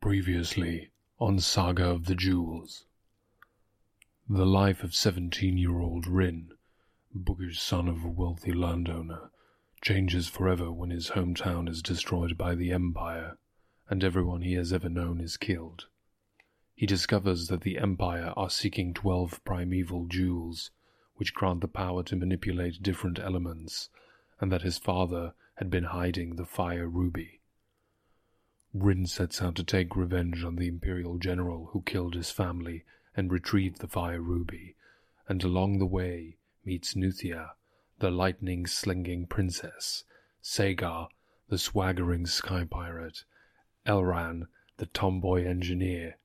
Previously on Saga of the Jewels. The life of 17 year old Ryn, bookish son of a wealthy landowner, changes forever when his hometown is destroyed by the Empire and everyone he has ever known is killed. He discovers that the Empire are seeking 12 primeval jewels, which grant the power to manipulate different elements, and that his father had been hiding the fire ruby. Ryn sets out to take revenge on the Imperial general who killed his family and retrieve the fire ruby, and along the way meets Nuthea, the lightning slinging princess, Sagar, the swaggering sky pirate, Elrann, the tomboy engineer,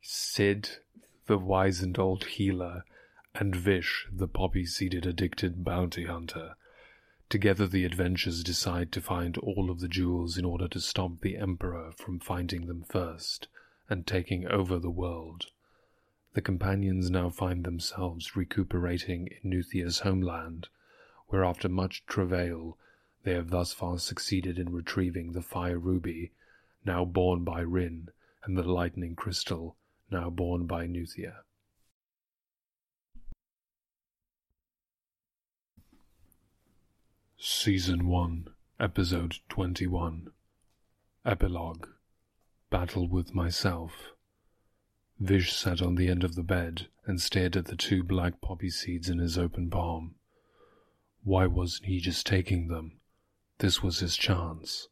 Cid, the wizened old healer, and Vish, the poppy seeded addicted bounty hunter. Together, the adventurers decide to find all of the jewels in order to stop the Emperor from finding them first and taking over the world. The companions now find themselves recuperating in Nuthea's homeland, where after much travail they have thus far succeeded in retrieving the fire ruby, now borne by Ryn, and the lightning crystal, now borne by Nuthea. Season 1, Episode 21 Epilogue Battle with Myself. Vish sat on the end of the bed and stared at the two black poppy seeds in his open palm. Why wasn't he just taking them? This was his chance.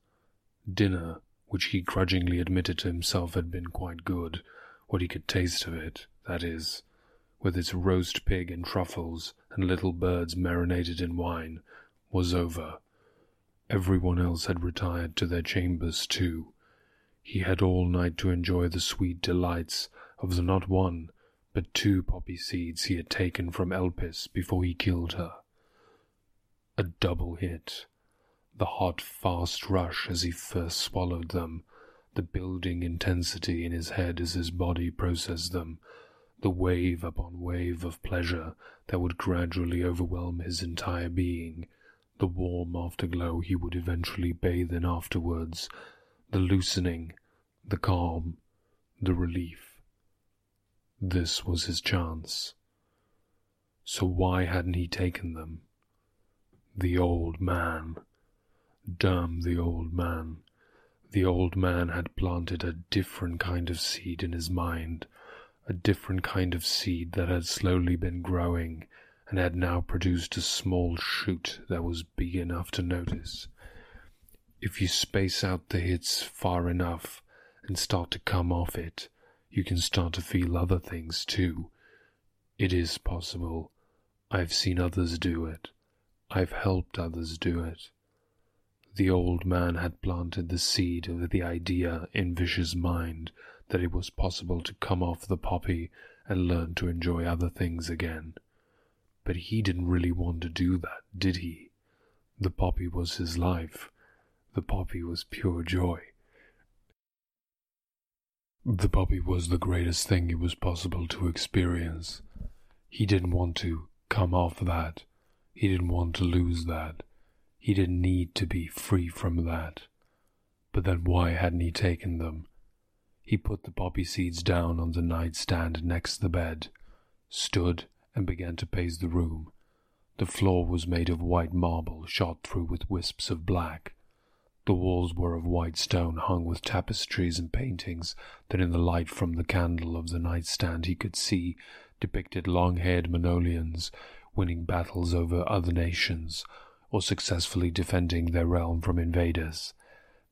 Dinner, which he grudgingly admitted to himself had been quite good, what he could taste of it, that is, with its roast pig and truffles and little birds marinated in wine, was over. Everyone else had retired to their chambers too. He had all night to enjoy the sweet delights of the not one, but two poppy seeds he had taken from Elpis before he killed her. A double hit. The hot, fast rush as he first swallowed them, the building intensity in his head as his body processed them, the wave upon wave of pleasure that would gradually overwhelm his entire being, the warm afterglow he would eventually bathe in afterwards, the loosening, the calm, the relief. This was his chance. So why hadn't he taken them? The old man. Damn the old man. The old man had planted a different kind of seed in his mind, a different kind of seed that had slowly been growing and had now produced a small shoot that was big enough to notice. If you space out the hits far enough and start to come off it, you can start to feel other things too. It is possible. I've seen others do it. I've helped others do it. The old man had planted the seed of the idea in Vish's mind that it was possible to come off the poppy and learn to enjoy other things again. But he didn't really want to do that, did he? The poppy was his life. The poppy was pure joy. The poppy was the greatest thing it was possible to experience. He didn't want to come off that. He didn't want to lose that. He didn't need to be free from that. But then why hadn't he taken them? He put the poppy seeds down on the nightstand next the bed, stood and began to pace the room. The floor was made of white marble shot through with wisps of black. The walls were of white stone hung with tapestries and paintings that in the light from the candle of the nightstand he could see depicted long-haired Manolians winning battles over other nations or successfully defending their realm from invaders.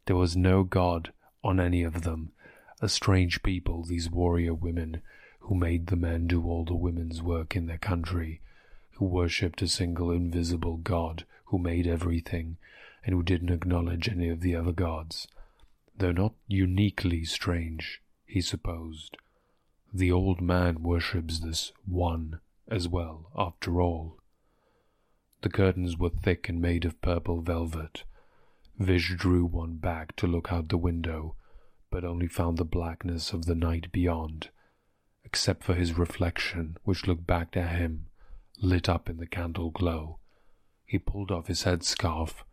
There was no god on any of them, a strange people, these warrior women, who made the men do all the women's work in their country, who worshipped a single invisible God who made everything, and who didn't acknowledge any of the other gods, though not uniquely strange, he supposed. The old man worships this one as well, after all. The curtains were thick and made of purple velvet. Vish drew one back to look out the window, but only found the blackness of the night beyond except for his reflection, which looked back at him, lit up in the candle glow. He pulled off his headscarf,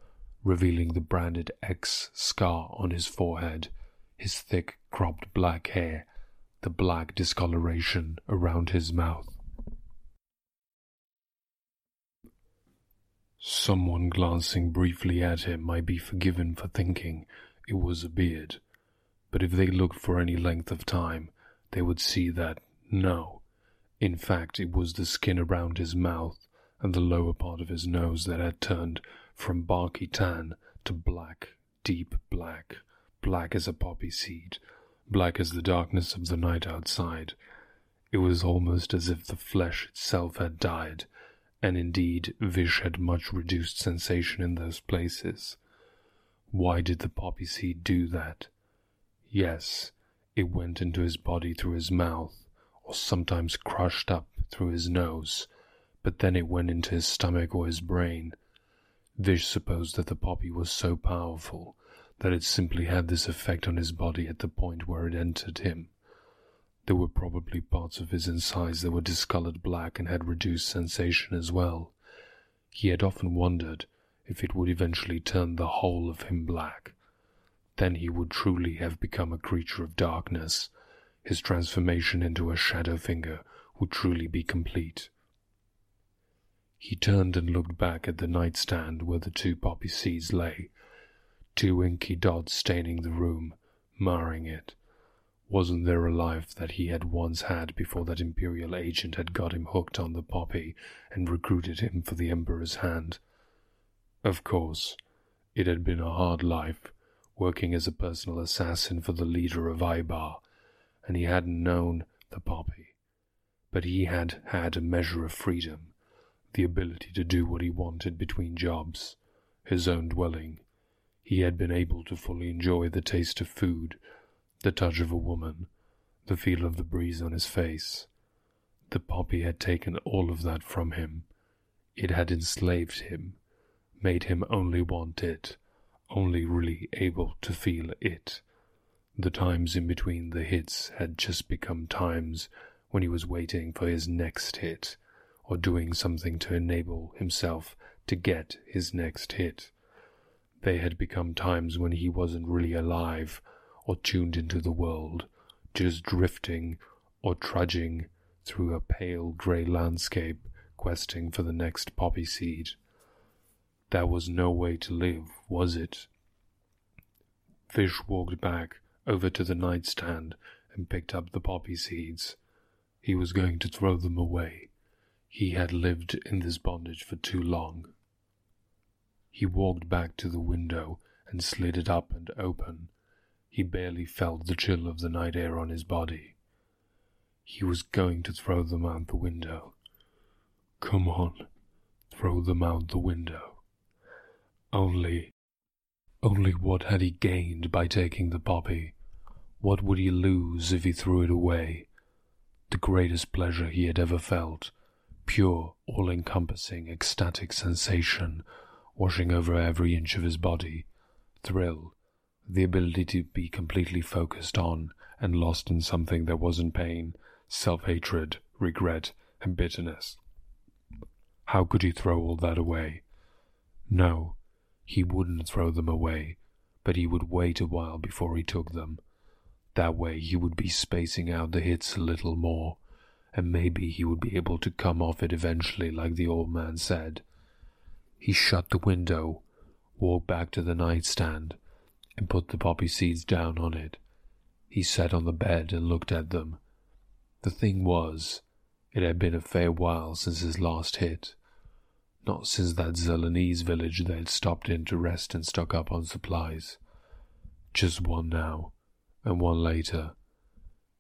revealing the branded X scar on his forehead, his thick cropped black hair, the black discoloration around his mouth. Someone glancing briefly at him might be forgiven for thinking it was a beard, but if they looked for any length of time, they would see that no, in fact, it was the skin around his mouth and the lower part of his nose that had turned from barky tan to black, deep black, black as a poppy seed, black as the darkness of the night outside. It was almost as if the flesh itself had died and indeed Vish had much reduced sensation in those places. Why did the poppy seed do that? Yes, it went into his body through his mouth, or sometimes crushed up through his nose, but then it went into his stomach or his brain. Vish supposed that the poppy was so powerful that it simply had this effect on his body at the point where it entered him. There were probably parts of his insides that were discolored black and had reduced sensation as well. He had often wondered if it would eventually turn the whole of him black. Then he would truly have become a creature of darkness. His transformation into a shadow finger would truly be complete. He turned and looked back at the nightstand where the two poppy seeds lay, two inky dots staining the room, marring it. Wasn't there a life that he had once had before that Imperial agent had got him hooked on the poppy and recruited him for the Emperor's hand? Of course, it had been a hard life, working as a personal assassin for the leader of Ibar, and he hadn't known the poppy. But he had had a measure of freedom, the ability to do what he wanted between jobs, his own dwelling. He had been able to fully enjoy the taste of food the touch of a woman, the feel of the breeze on his face. The poppy had taken all of that from him. It had enslaved him, made him only want it, only really able to feel it. The times in between the hits had just become times when he was waiting for his next hit, or doing something to enable himself to get his next hit. They had become times when he wasn't really alive or tuned into the world, just drifting or trudging through a pale grey landscape, questing for the next poppy seed. That was no way to live, was it? Vish walked back over to the nightstand and picked up the poppy seeds. He was going to throw them away. He had lived in this bondage for too long. He walked back to the window and slid it up and open, he barely felt the chill of the night air on his body. He was going to throw them out the window. Come on, throw them out the window. Only, only what had he gained by taking the poppy? What would he lose if he threw it away? The greatest pleasure he had ever felt, pure, all encompassing, ecstatic sensation, washing over every inch of his body, thrill, the ability to be completely focused on and lost in something that wasn't pain, self hatred, regret, and bitterness. How could he throw all that away? No, he wouldn't throw them away, but he would wait a while before he took them. That way he would be spacing out the hits a little more, and maybe he would be able to come off it eventually, like the old man said. He shut the window, walked back to the nightstand, and put the poppy seeds down on it. He sat on the bed and looked at them. The thing was, it had been a fair while since his last hit. Not since that Zelenese village they'd stopped in to rest and stock up on supplies. Just one now, and one later.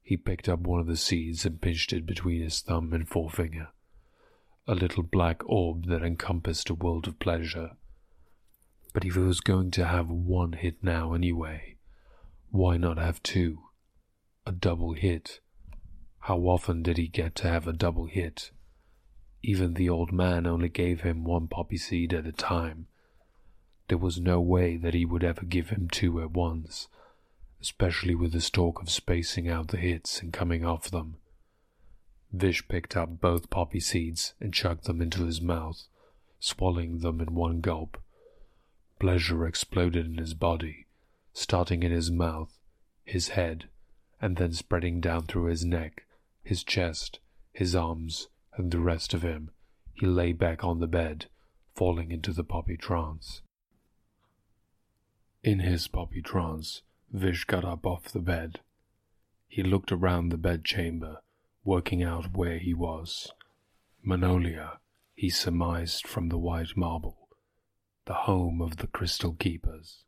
He picked up one of the seeds and pinched it between his thumb and forefinger. A little black orb that encompassed a world of pleasure. But if he was going to have one hit now anyway, why not have two? A double hit. How often did he get to have a double hit? Even the old man only gave him one poppy seed at a time. There was no way that he would ever give him two at once, especially with his talk of spacing out the hits and coming off them. Vish picked up both poppy seeds and chucked them into his mouth, swallowing them in one gulp. Pleasure exploded in his body, starting in his mouth, his head, and then spreading down through his neck, his chest, his arms, and the rest of him, he lay back on the bed, falling into the poppy trance. In his poppy trance, Vish got up off the bed. He looked around the bedchamber, working out where he was. Manolia, he surmised from the white marble, the home of the crystal keepers.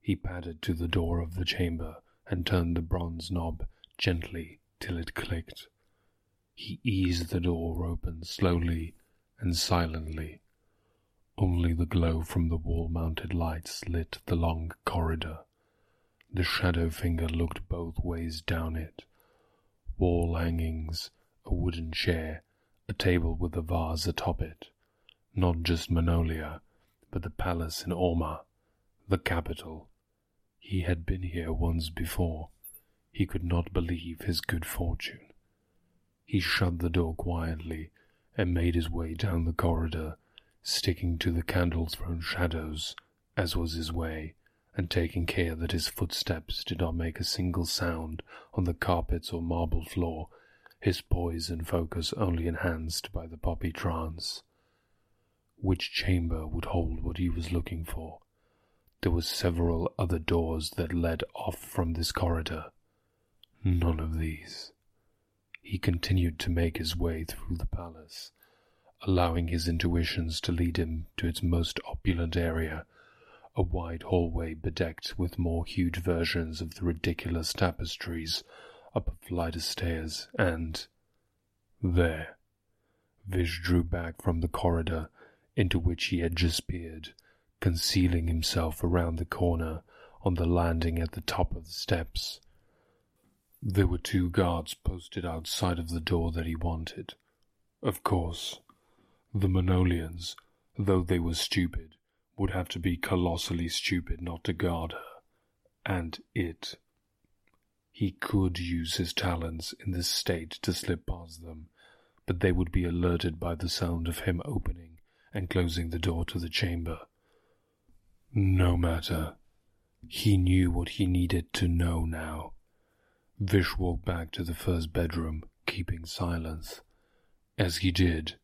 He padded to the door of the chamber and turned the bronze knob gently till it clicked. He eased the door open slowly and silently. Only the glow from the wall mounted lights lit the long corridor. The shadow finger looked both ways down it. Wall hangings, a wooden chair, a table with a vase atop it. Not just Manolia, but the palace in Orma, the capital. He had been here once before. He could not believe his good fortune. He shut the door quietly and made his way down the corridor, sticking to the candle thrown shadows, as was his way, and taking care that his footsteps did not make a single sound on the carpets or marble floor, his poise and focus only enhanced by the poppy trance. Which chamber would hold what he was looking for? There were several other doors that led off from this corridor. None of these. He continued to make his way through the palace, allowing his intuitions to lead him to its most opulent area, a wide hallway bedecked with more huge versions of the ridiculous tapestries, up a flight of stairs, and there. Vish drew back from the corridor into which he had just peered, concealing himself around the corner on the landing at the top of the steps. There were two guards posted outside of the door that he wanted. Of course, the Manolians, though they were stupid, would have to be colossally stupid not to guard her. And it. He could use his talents in this state to slip past them, but they would be alerted by the sound of him opening and closing the door to the chamber. No matter. He knew what he needed to know now. Vish walked back to the first bedroom, keeping silence. As he did,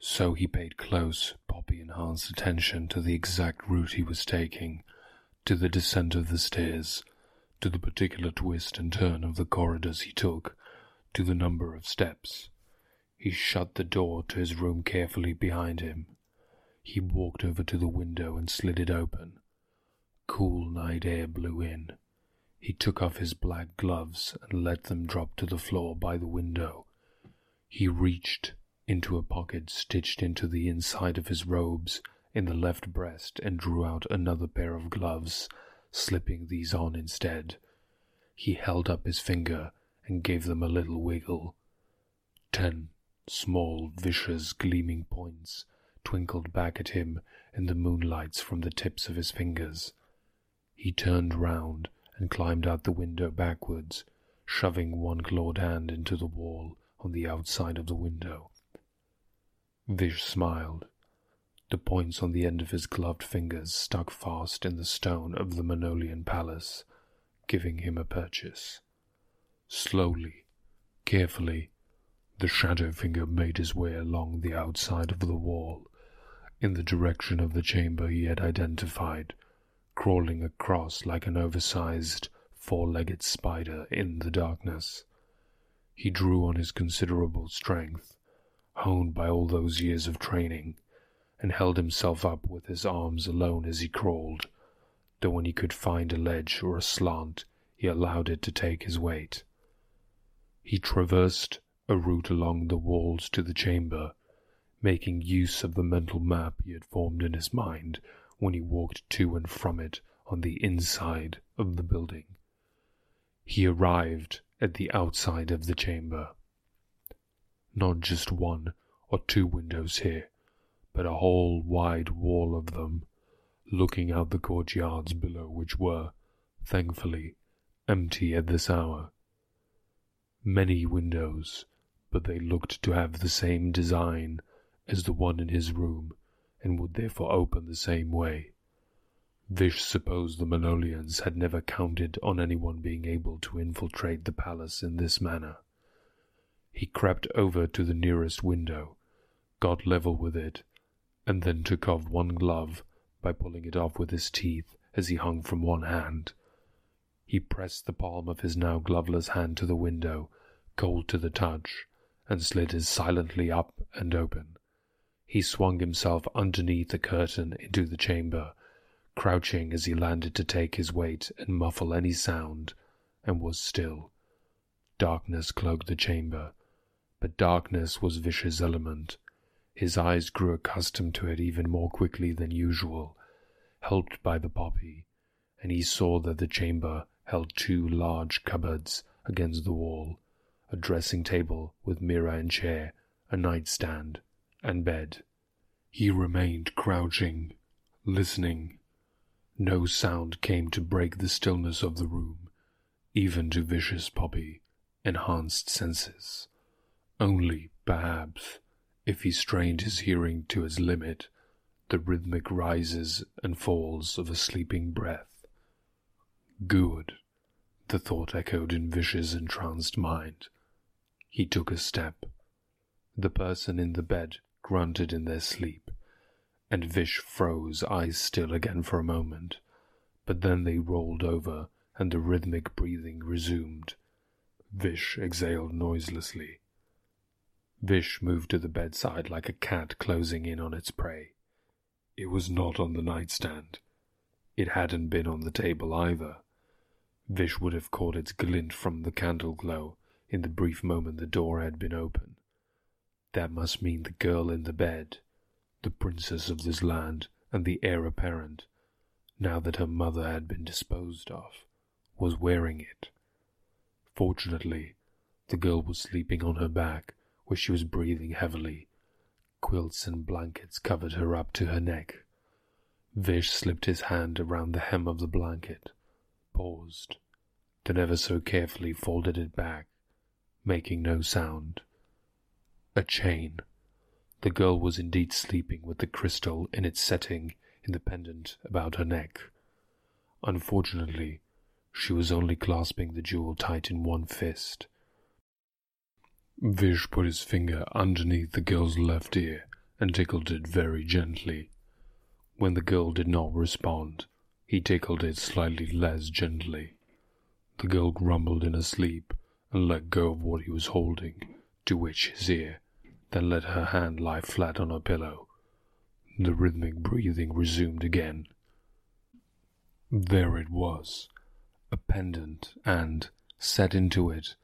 so he paid close, poppy enhanced attention to the exact route he was taking, to the descent of the stairs, to the particular twist and turn of the corridors he took, to the number of steps. He shut the door to his room carefully behind him. He walked over to the window and slid it open. Cool night air blew in. He took off his black gloves and let them drop to the floor by the window. He reached into a pocket stitched into the inside of his robes in the left breast and drew out another pair of gloves, slipping these on instead. He held up his finger and gave them a little wiggle. Ten small, vicious, gleaming points twinkled back at him in the moonlights from the tips of his fingers. He turned round and climbed out the window backwards, shoving one clawed hand into the wall on the outside of the window. Vish smiled. The points on the end of his gloved fingers stuck fast in the stone of the Manolian palace, giving him a purchase. Slowly, carefully, the shadow finger made his way along the outside of the wall, in the direction of the chamber he had identified crawling across like an oversized, four legged spider in the darkness. He drew on his considerable strength, honed by all those years of training, and held himself up with his arms alone as he crawled, though when he could find a ledge or a slant, he allowed it to take his weight. He traversed a route along the walls to the chamber, making use of the mental map he had formed in his mind when he walked to and from it on the inside of the building. He arrived at the outside of the chamber. Not just one or two windows here, but a whole wide wall of them, looking out the courtyards below which were, thankfully, empty at this hour. Many windows, but they looked to have the same design as the one in his room and would therefore open the same way. Vish supposed the Manolians had never counted on anyone being able to infiltrate the palace in this manner. He crept over to the nearest window, got level with it, and then took off one glove by pulling it off with his teeth as he hung from one hand. He pressed the palm of his now gloveless hand to the window, cold to the touch, and slid it silently up and open. He swung himself underneath the curtain into the chamber, crouching as he landed to take his weight and muffle any sound, and was still. Darkness cloaked the chamber, but darkness was Vish's element. His eyes grew accustomed to it even more quickly than usual, helped by the poppy, and he saw that the chamber held two large cupboards against the wall, a dressing table with mirror and chair, a nightstand, and bed. He remained crouching, listening. No sound came to break the stillness of the room, even to vicious poppy, enhanced senses. Only, perhaps, if he strained his hearing to its limit, the rhythmic rises and falls of a sleeping breath. Good, the thought echoed in Vish's entranced mind. He took a step. The person in the bed grunted in their sleep, and Vish froze, eyes still again for a moment. But then they rolled over, and the rhythmic breathing resumed. Vish exhaled noiselessly. Vish moved to the bedside like a cat closing in on its prey. It was not on the nightstand. It hadn't been on the table either. Vish would have caught its glint from the candle glow in the brief moment the door had been open. That must mean the girl in the bed, the princess of this land and the heir apparent, now that her mother had been disposed of, was wearing it. Fortunately, the girl was sleeping on her back, where she was breathing heavily. Quilts and blankets covered her up to her neck. Vish slipped his hand around the hem of the blanket, paused, then ever so carefully folded it back, making no sound a chain. The girl was indeed sleeping with the crystal in its setting in the pendant about her neck. Unfortunately, she was only clasping the jewel tight in one fist. Vish put his finger underneath the girl's left ear and tickled it very gently. When the girl did not respond, he tickled it slightly less gently. The girl grumbled in her sleep and let go of what he was holding, to which his ear then let her hand lie flat on her pillow. The rhythmic breathing resumed again. There it was, a pendant, and, set into it,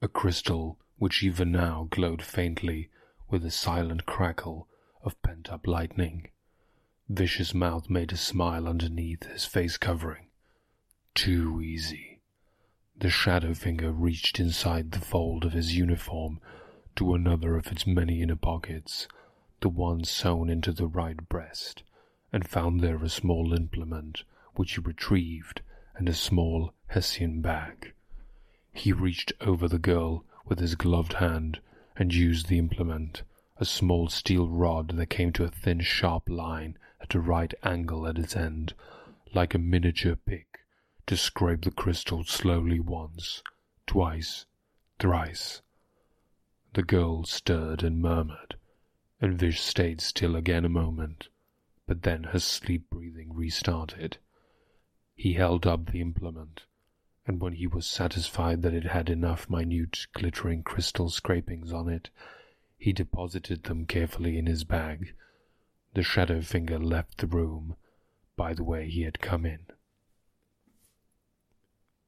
a crystal which even now glowed faintly with a silent crackle of pent up lightning. Vish's mouth made a smile underneath his face covering. Too easy. The shadow finger reached inside the fold of his uniform to another of its many inner pockets, the one sewn into the right breast, and found there a small implement which he retrieved and a small Hessian bag. He reached over the girl with his gloved hand and used the implement, a small steel rod that came to a thin sharp line at a right angle at its end, like a miniature pick, to scrape the crystal slowly once, twice, thrice, the girl stirred and murmured, and Vish stayed still again a moment, but then her sleep breathing restarted. He held up the implement, and when he was satisfied that it had enough minute glittering crystal scrapings on it, he deposited them carefully in his bag. The shadow finger left the room by the way he had come in.